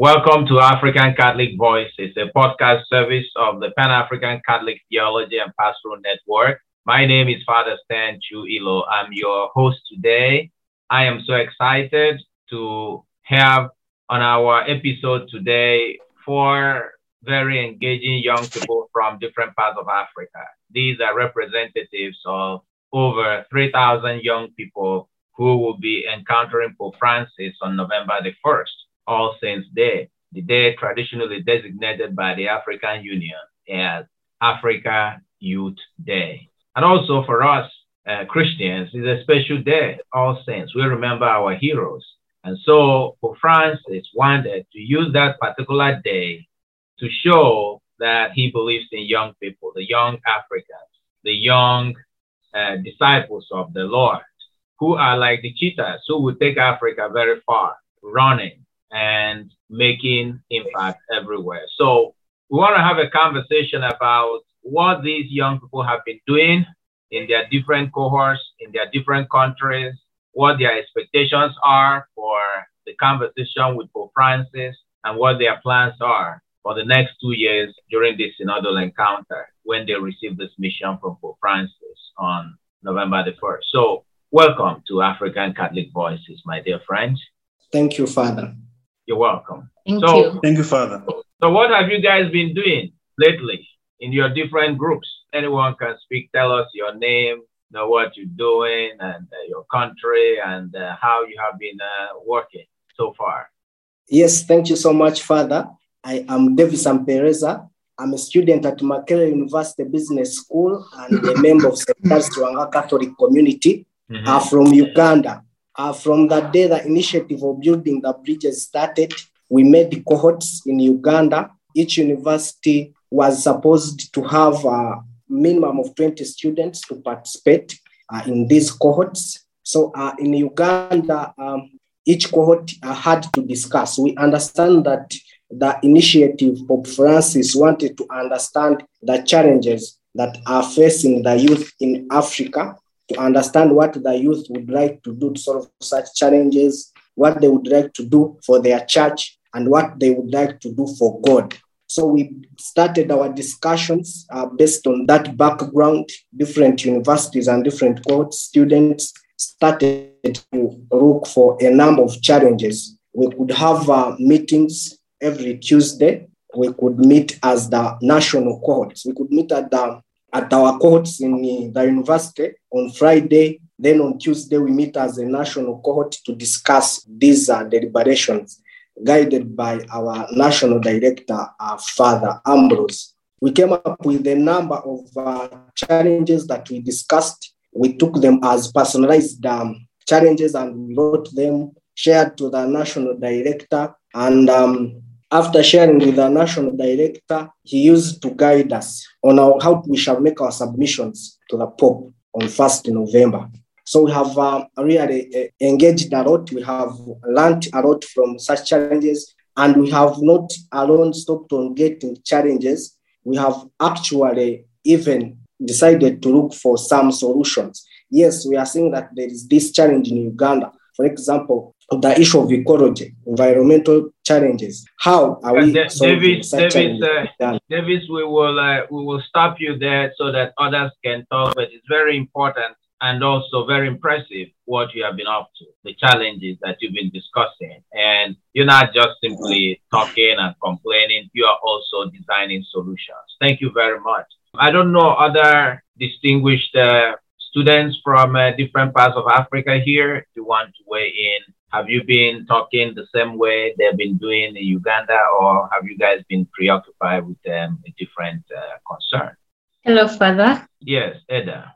Welcome to African Catholic Voices, a podcast service of the Pan African Catholic Theology and Pastoral Network. My name is Father Stan Chu Ilo. I'm your host today. I am so excited to have on our episode today four very engaging young people from different parts of Africa. These are representatives of over 3,000 young people who will be encountering Pope Francis on November the 1st. All Saints Day, the day traditionally designated by the African Union as Africa Youth Day. And also for us uh, Christians, it's a special day, All Saints. We remember our heroes. And so Pope Francis wanted to use that particular day to show that he believes in young people, the young Africans, the young uh, disciples of the Lord, who are like the cheetahs, who will take Africa very far, running, and making impact everywhere. So we want to have a conversation about what these young people have been doing in their different cohorts, in their different countries, what their expectations are for the conversation with Pope Francis, and what their plans are for the next two years during this synodal encounter when they receive this mission from Pope Francis on November the 1st. So, welcome to African Catholic Voices, my dear friends. Thank you, Father. You're welcome. Thank so, you. Thank you, Father. So, what have you guys been doing lately in your different groups? Anyone can speak. Tell us your name, know what you're doing, and uh, your country, and uh, how you have been uh, working so far. Yes, thank you so much, Father. I am Davis Ampereza. I'm a student at Makerere University Business School and a member of St. Charles Lwanga Catholic Community Mhm. uh, from Uganda. Uh, from the day the initiative of building the bridges started, we made cohorts in Uganda. Each university was supposed to have a minimum of 20 students to participate uh, in these cohorts. So uh, in Uganda, um, each cohort uh, had to discuss. We understand that the initiative Pope Francis wanted to understand the challenges that are facing the youth in Africa to understand what the youth would like to do to solve such challenges, what they would like to do for their church, and what they would like to do for God. So we started our discussions uh, based on that background. Different universities and different cohort students started to look for a number of challenges. We could have uh, meetings every Tuesday. We could meet as the national cohorts. We could meet at the at our cohorts in the university on Friday. Then on Tuesday, we meet as a national cohort to discuss these uh, deliberations, guided by our national director, uh, Father Ambrose. We came up with a number of uh, challenges that we discussed. We took them as personalized um, challenges and wrote them, shared to the national director, and um, after sharing with the national director, he used to guide us on our, how we shall make our submissions to the Pope on 1st November. So we have uh, really uh, engaged a lot. We have learned a lot from such challenges, and we have not alone stopped on getting challenges. We have actually even decided to look for some solutions. Yes, we are seeing that there is this challenge in Uganda. For example, the issue of ecology, environmental challenges. How are we Davis, such Davis, uh, Davis, we will uh, we will stop you there so that others can talk. But it's very important and also very impressive what you have been up to, the challenges that you've been discussing, and you're not just simply talking and complaining. You are also designing solutions. Thank you very much. I don't know other distinguished uh, students from uh, different parts of Africa here. If you want to weigh in, have you been talking the same way they've been doing in Uganda, or have you guys been preoccupied with um, a different uh, concern? Hello, Father. Yes, Eda.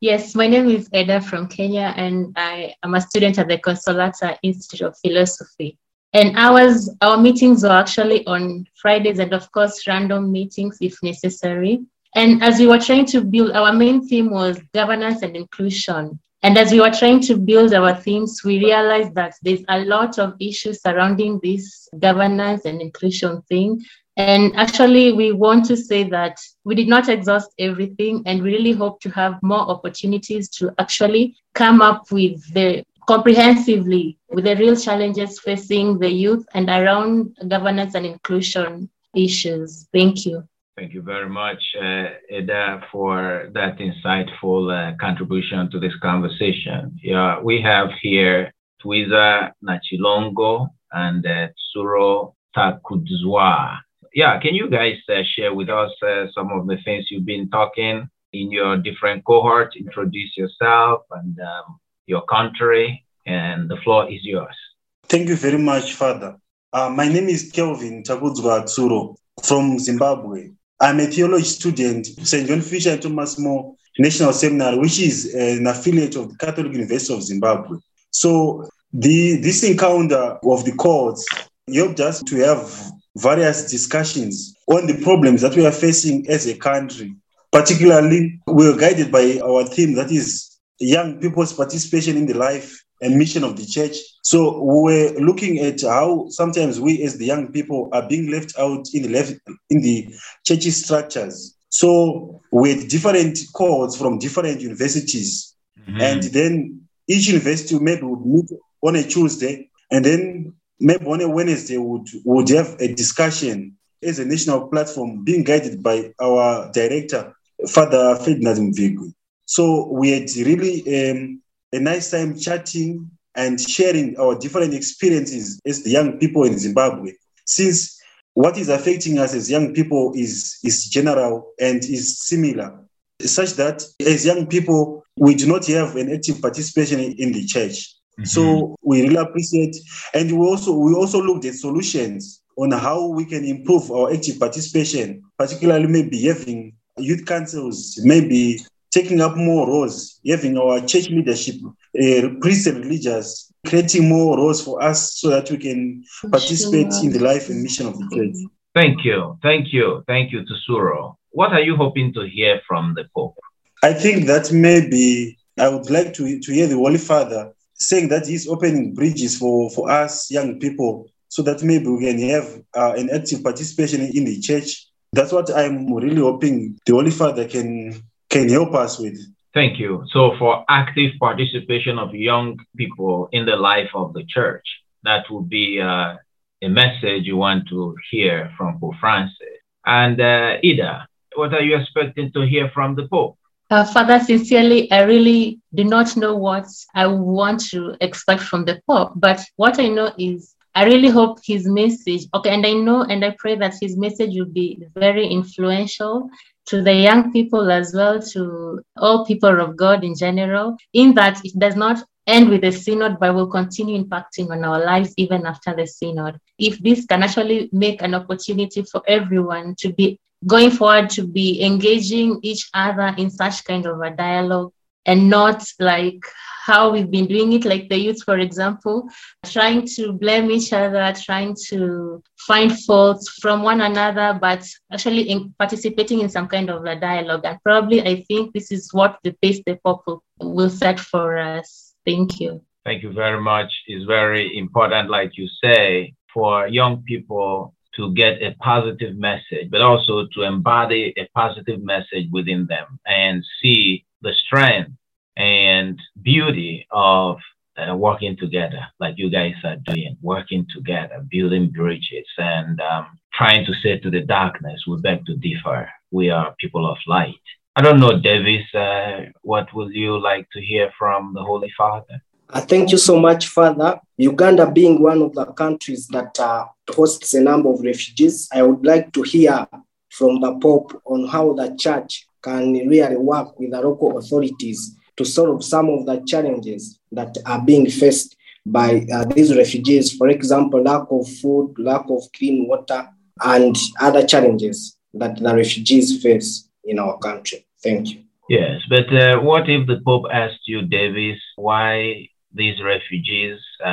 Yes, my name is Eda from Kenya, and I am a student at the Consolata Institute of Philosophy. And ours, our meetings were actually on Fridays, and of course, random meetings if necessary. And as we were trying to build, our main theme was governance and inclusion. And as we were trying to build our themes, we realized that there's a lot of issues surrounding this governance and inclusion thing. And actually, we want to say that we did not exhaust everything, and we really hope to have more opportunities to actually come up with the comprehensively with the real challenges facing the youth and around governance and inclusion issues. Thank you. Thank you very much, uh, Eda, for that insightful uh, contribution to this conversation. Yeah, we have here Twiza Nachilongo and uh, Tsuro Takudzwa. Yeah, can you guys uh, share with us uh, some of the things you've been talking in your different cohorts? Introduce yourself and um, your country, and the floor is yours. Thank you very much, Father. Uh, my name is Kelvin Takudzwa Tsuro from Zimbabwe. I'm a theology student, St. John Fisher and Thomas More National Seminary, which is uh, an affiliate of the Catholic University of Zimbabwe. So the this encounter of the cohorts helped us to have various discussions on the problems that we are facing as a country. Particularly, we were guided by our theme that is young people's participation in the life and mission of the church. So we're looking at how sometimes we as the young people are being left out in the left in the church structures. So with different cohorts from different universities, mm-hmm. and then each university maybe would meet on a Tuesday, and then maybe on a Wednesday would would have a discussion as a national platform being guided by our director, Father Ferdinand Mvigwi. So we had really um, a nice time chatting and sharing our different experiences as the young people in Zimbabwe. Since what is affecting us as young people is, is general and is similar, such that as young people, we do not have an active participation in, the church. Mm-hmm. So we really appreciate, and we also we also looked at solutions on how we can improve our active participation, particularly maybe having youth councils, maybe taking up more roles, having our church leadership, uh, priests and religious, creating more roles for us so that we can participate in the life and mission of the church. Thank you. Thank you. Thank you to Suro. What are you hoping to hear from the Pope? I think that maybe I would like to, to hear the Holy Father saying that he's opening bridges for, for us young people so that maybe we can have uh, an active participation in the church. That's what I'm really hoping the Holy Father can can you help us with. Thank you. So, for active participation of young people in the life of the church, that would be uh, a message you want to hear from Pope Francis. And uh, Ida, what are you expecting to hear from the Pope? Uh, Father, sincerely, I really do not know what I want to expect from the Pope, but what I know is I really hope his message, okay, and I know and I pray that his message will be very influential to the young people as well, to all people of God in general, in that it does not end with the synod, but will continue impacting on our lives even after the synod. If this can actually make an opportunity for everyone to be going forward to be engaging each other in such kind of a dialogue and not like how we've been doing it, like the youth, for example, trying to blame each other, trying to find faults from one another, but actually in participating in some kind of a dialogue. And probably I think this is what the pace the Pope will set for us. Thank you. Thank you very much. It's very important, like you say, for young people to get a positive message, but also to embody a positive message within them and see the strength and beauty of uh, working together, like you guys are doing, working together, building bridges, and um, trying to say to the darkness, we beg to differ. We are people of light. I don't know, Davis, uh, what would you like to hear from the Holy Father? Uh, thank you so much, Father. Uganda being one of the countries that uh, hosts a number of refugees, I would like to hear from the Pope on how the church can really work with the local authorities to solve some of the challenges that are being faced by uh, these refugees. For example, lack of food, lack of clean water, and other challenges that the refugees face in our country. Thank you. Yes, but uh, what if the Pope asked you, Davis, why these refugees uh,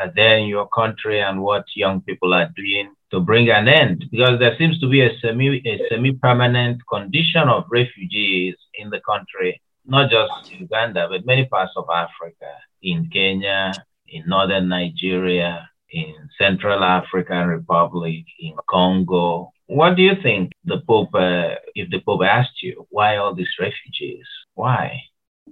are there in your country and what young people are doing to bring an end? Because there seems to be a semi a semi permanent condition of refugees in the country not just Uganda, but many parts of Africa, in Kenya, in northern Nigeria, in Central African Republic, in Congo. What do you think the Pope, uh, if the Pope asked you, why all these refugees? Why?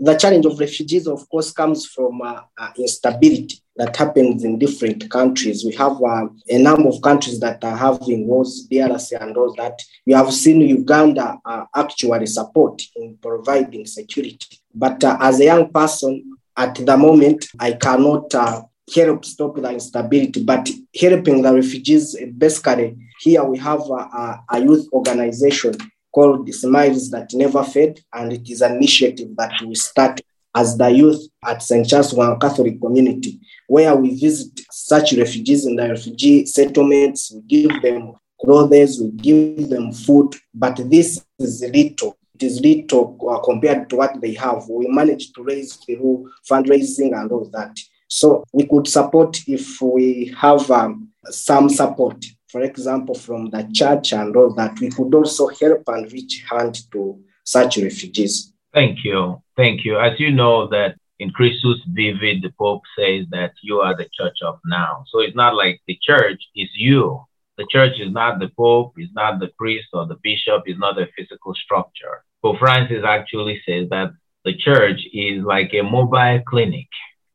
The challenge of refugees, of course, comes from uh, uh, instability that happens in different countries. We have uh, a number of countries that are having wars, DRC and all that. We have seen Uganda uh, actually support in providing security. But uh, as a young person, at the moment, I cannot uh, help stop the instability, but helping the refugees, basically, here we have a, a youth organization called Smiles That Never Fade, and it is an initiative that we start as the youth at St. Charles Lwanga Catholic Community, where we visit such refugees in the refugee settlements, we give them clothes, we give them food, but this is little. It is little uh, compared to what they have. We managed to raise through fundraising and all that. So we could support if we have um, some support for example, from the church and all that, we could also help and reach hand to such refugees. Thank you. Thank you. As you know that in Christus Vivit, the Pope says that you are the church of now. So it's not like the church is you. The church is not the Pope, is not the priest or the bishop, is not a physical structure. Pope Francis actually says that the church is like a mobile clinic,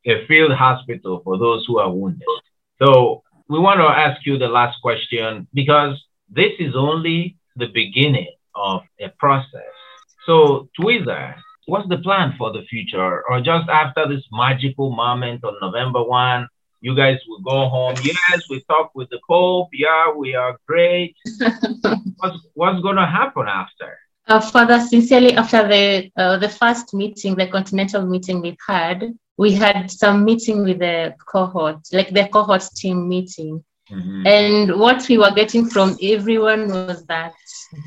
a field hospital for those who are wounded. So we want to ask you the last question because this is only the beginning of a process. So, Twiza, what's the plan for the future? Or just after this magical moment on November 1, you guys will go home. Yes, we talked with the Pope. Yeah, we are great. what's what's going to happen after? Uh, Father, sincerely, after the uh, the first meeting, the continental meeting we had, we had some meeting with the cohort, like the cohort team meeting. Mm-hmm. And what we were getting from everyone was that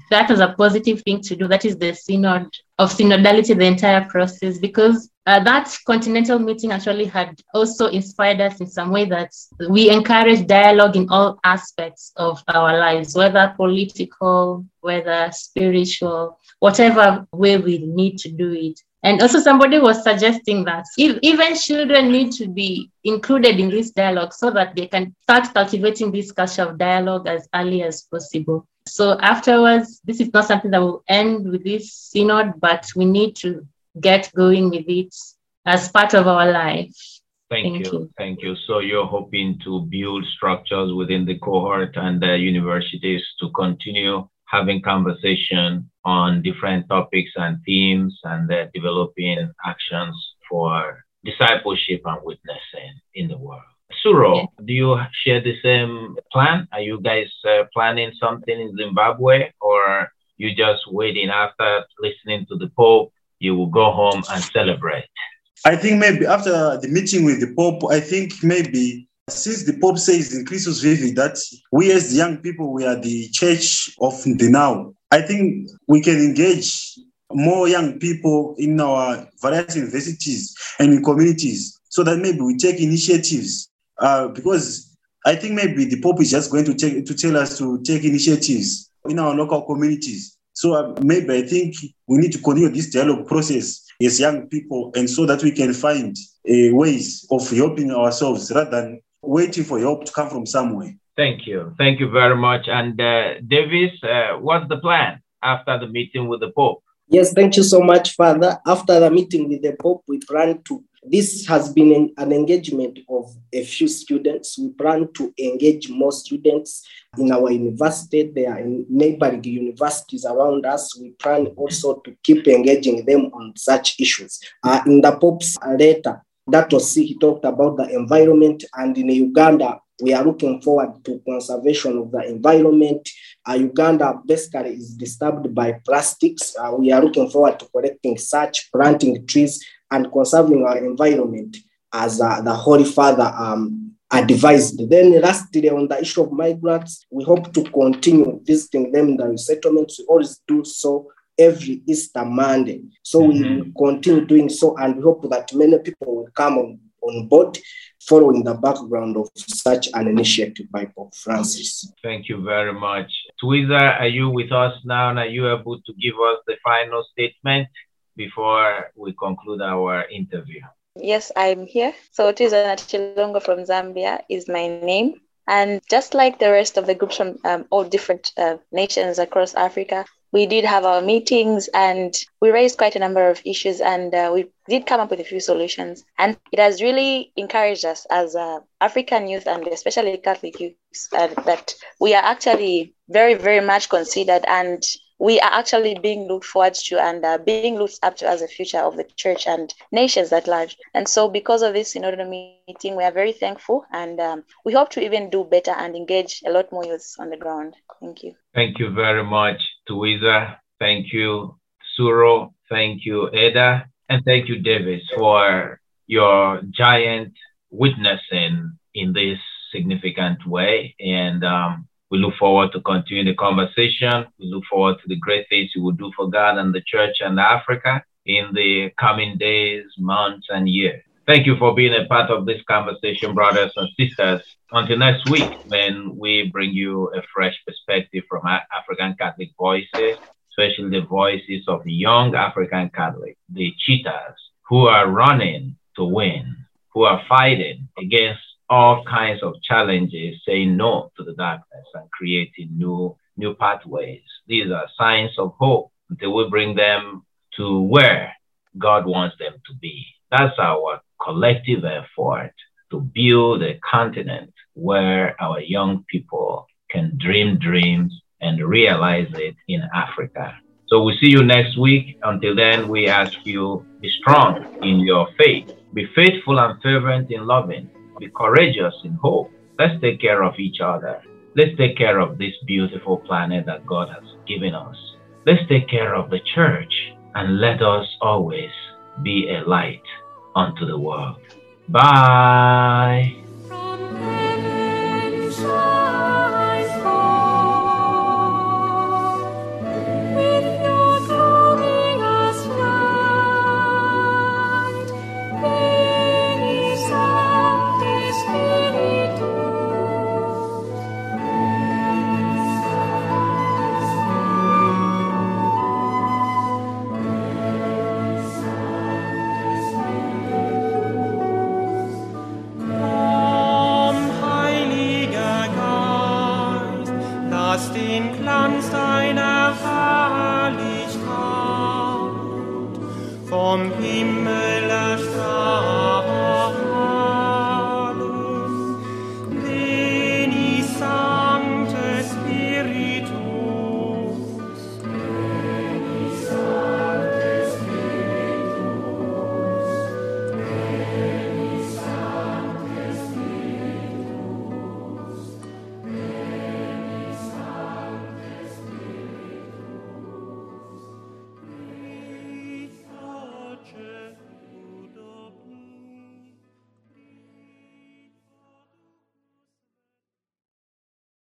that was a positive thing to do. That is the synod of synodality, the entire process, because uh, that continental meeting actually had also inspired us in some way that we encourage dialogue in all aspects of our lives, whether political, whether spiritual, whatever way we need to do it. And also, somebody was suggesting that if, even children need to be included in this dialogue so that they can start cultivating this culture of dialogue as early as possible. So, afterwards, this is not something that will end with this synod, but we need to get going with it as part of our life. Thank, Thank you. you. Thank you. So, you're hoping to build structures within the cohort and the universities to continue having conversation on different topics and themes and uh, developing actions for discipleship and witnessing in the world. Tsuro, yeah. do you share the same plan? Are you guys uh, planning something in Zimbabwe or you just waiting after listening to the Pope, you will go home and celebrate? I think maybe after the meeting with the Pope, I think maybe since the Pope says in Christus Vivit that we as young people, we are the church of the now, I think we can engage more young people in our various universities and in communities so that maybe we take initiatives uh, because I think maybe the Pope is just going to, take, to tell us to take initiatives in our local communities. So uh, maybe I think we need to continue this dialogue process as young people and so that we can find uh, ways of helping ourselves rather than waiting for help to come from somewhere. Thank you. Thank you very much. And uh, Davis, uh, what's the plan after the meeting with the Pope? Yes, thank you so much, Father. After the meeting with the Pope, we plan to, this has been an, an engagement of a few students. We plan to engage more students in our university. There are neighboring universities around us. We plan also to keep engaging them on such issues. Uh, in the Pope's letter, that was he talked about the environment and in uganda we are looking forward to conservation of the environment uh, uganda basically is disturbed by plastics uh, we are looking forward to collecting such planting trees and conserving our environment as uh, the holy father um, advised. Then lastly, on the issue of migrants, we hope to continue visiting them in the resettlements. We always do so every Easter Monday. So mm-hmm. we will continue doing so and we hope that many people will come on, on board following the background of such an initiative by Pope Francis. Thank you very much. Twiza, are you with us now and are you able to give us the final statement before we conclude our interview? Yes, I'm here. So Twiza Nachilongo from Zambia is my name. And just like the rest of the groups from um, all different uh, nations across Africa, we did have our meetings and we raised quite a number of issues and uh, we did come up with a few solutions. And it has really encouraged us as uh, African youth and especially Catholic youth uh, that we are actually very, very much considered and we are actually being looked forward to and uh, being looked up to as a future of the church and nations at large. And so, because of this synodal meeting, we are very thankful and um, we hope to even do better and engage a lot more youths on the ground. Thank you. Thank you very much, Twiza. Thank you, Tsuro. Thank you, Eda. And thank you, Davis, for your giant witnessing in this significant way. And um, we look forward to continue the conversation. We look forward to the great things you will do for God and the church and Africa in the coming days, months, and years. Thank you for being a part of this conversation, brothers and sisters. Until next week, when we bring you a fresh perspective from African Catholic voices, especially the voices of young African Catholic, the cheetahs who are running to win, who are fighting against all kinds of challenges, saying no to the darkness and creating new new pathways. These are signs of hope until we bring them to where God wants them to be. That's our collective effort to build a continent where our young people can dream dreams and realize it in Africa. So we see you next week. Until then, we ask you be strong in your faith, be faithful and fervent in loving, be courageous in hope. Let's take care of each other. Let's take care of this beautiful planet that God has given us. Let's take care of the church and let us always be a light unto the world. Bye.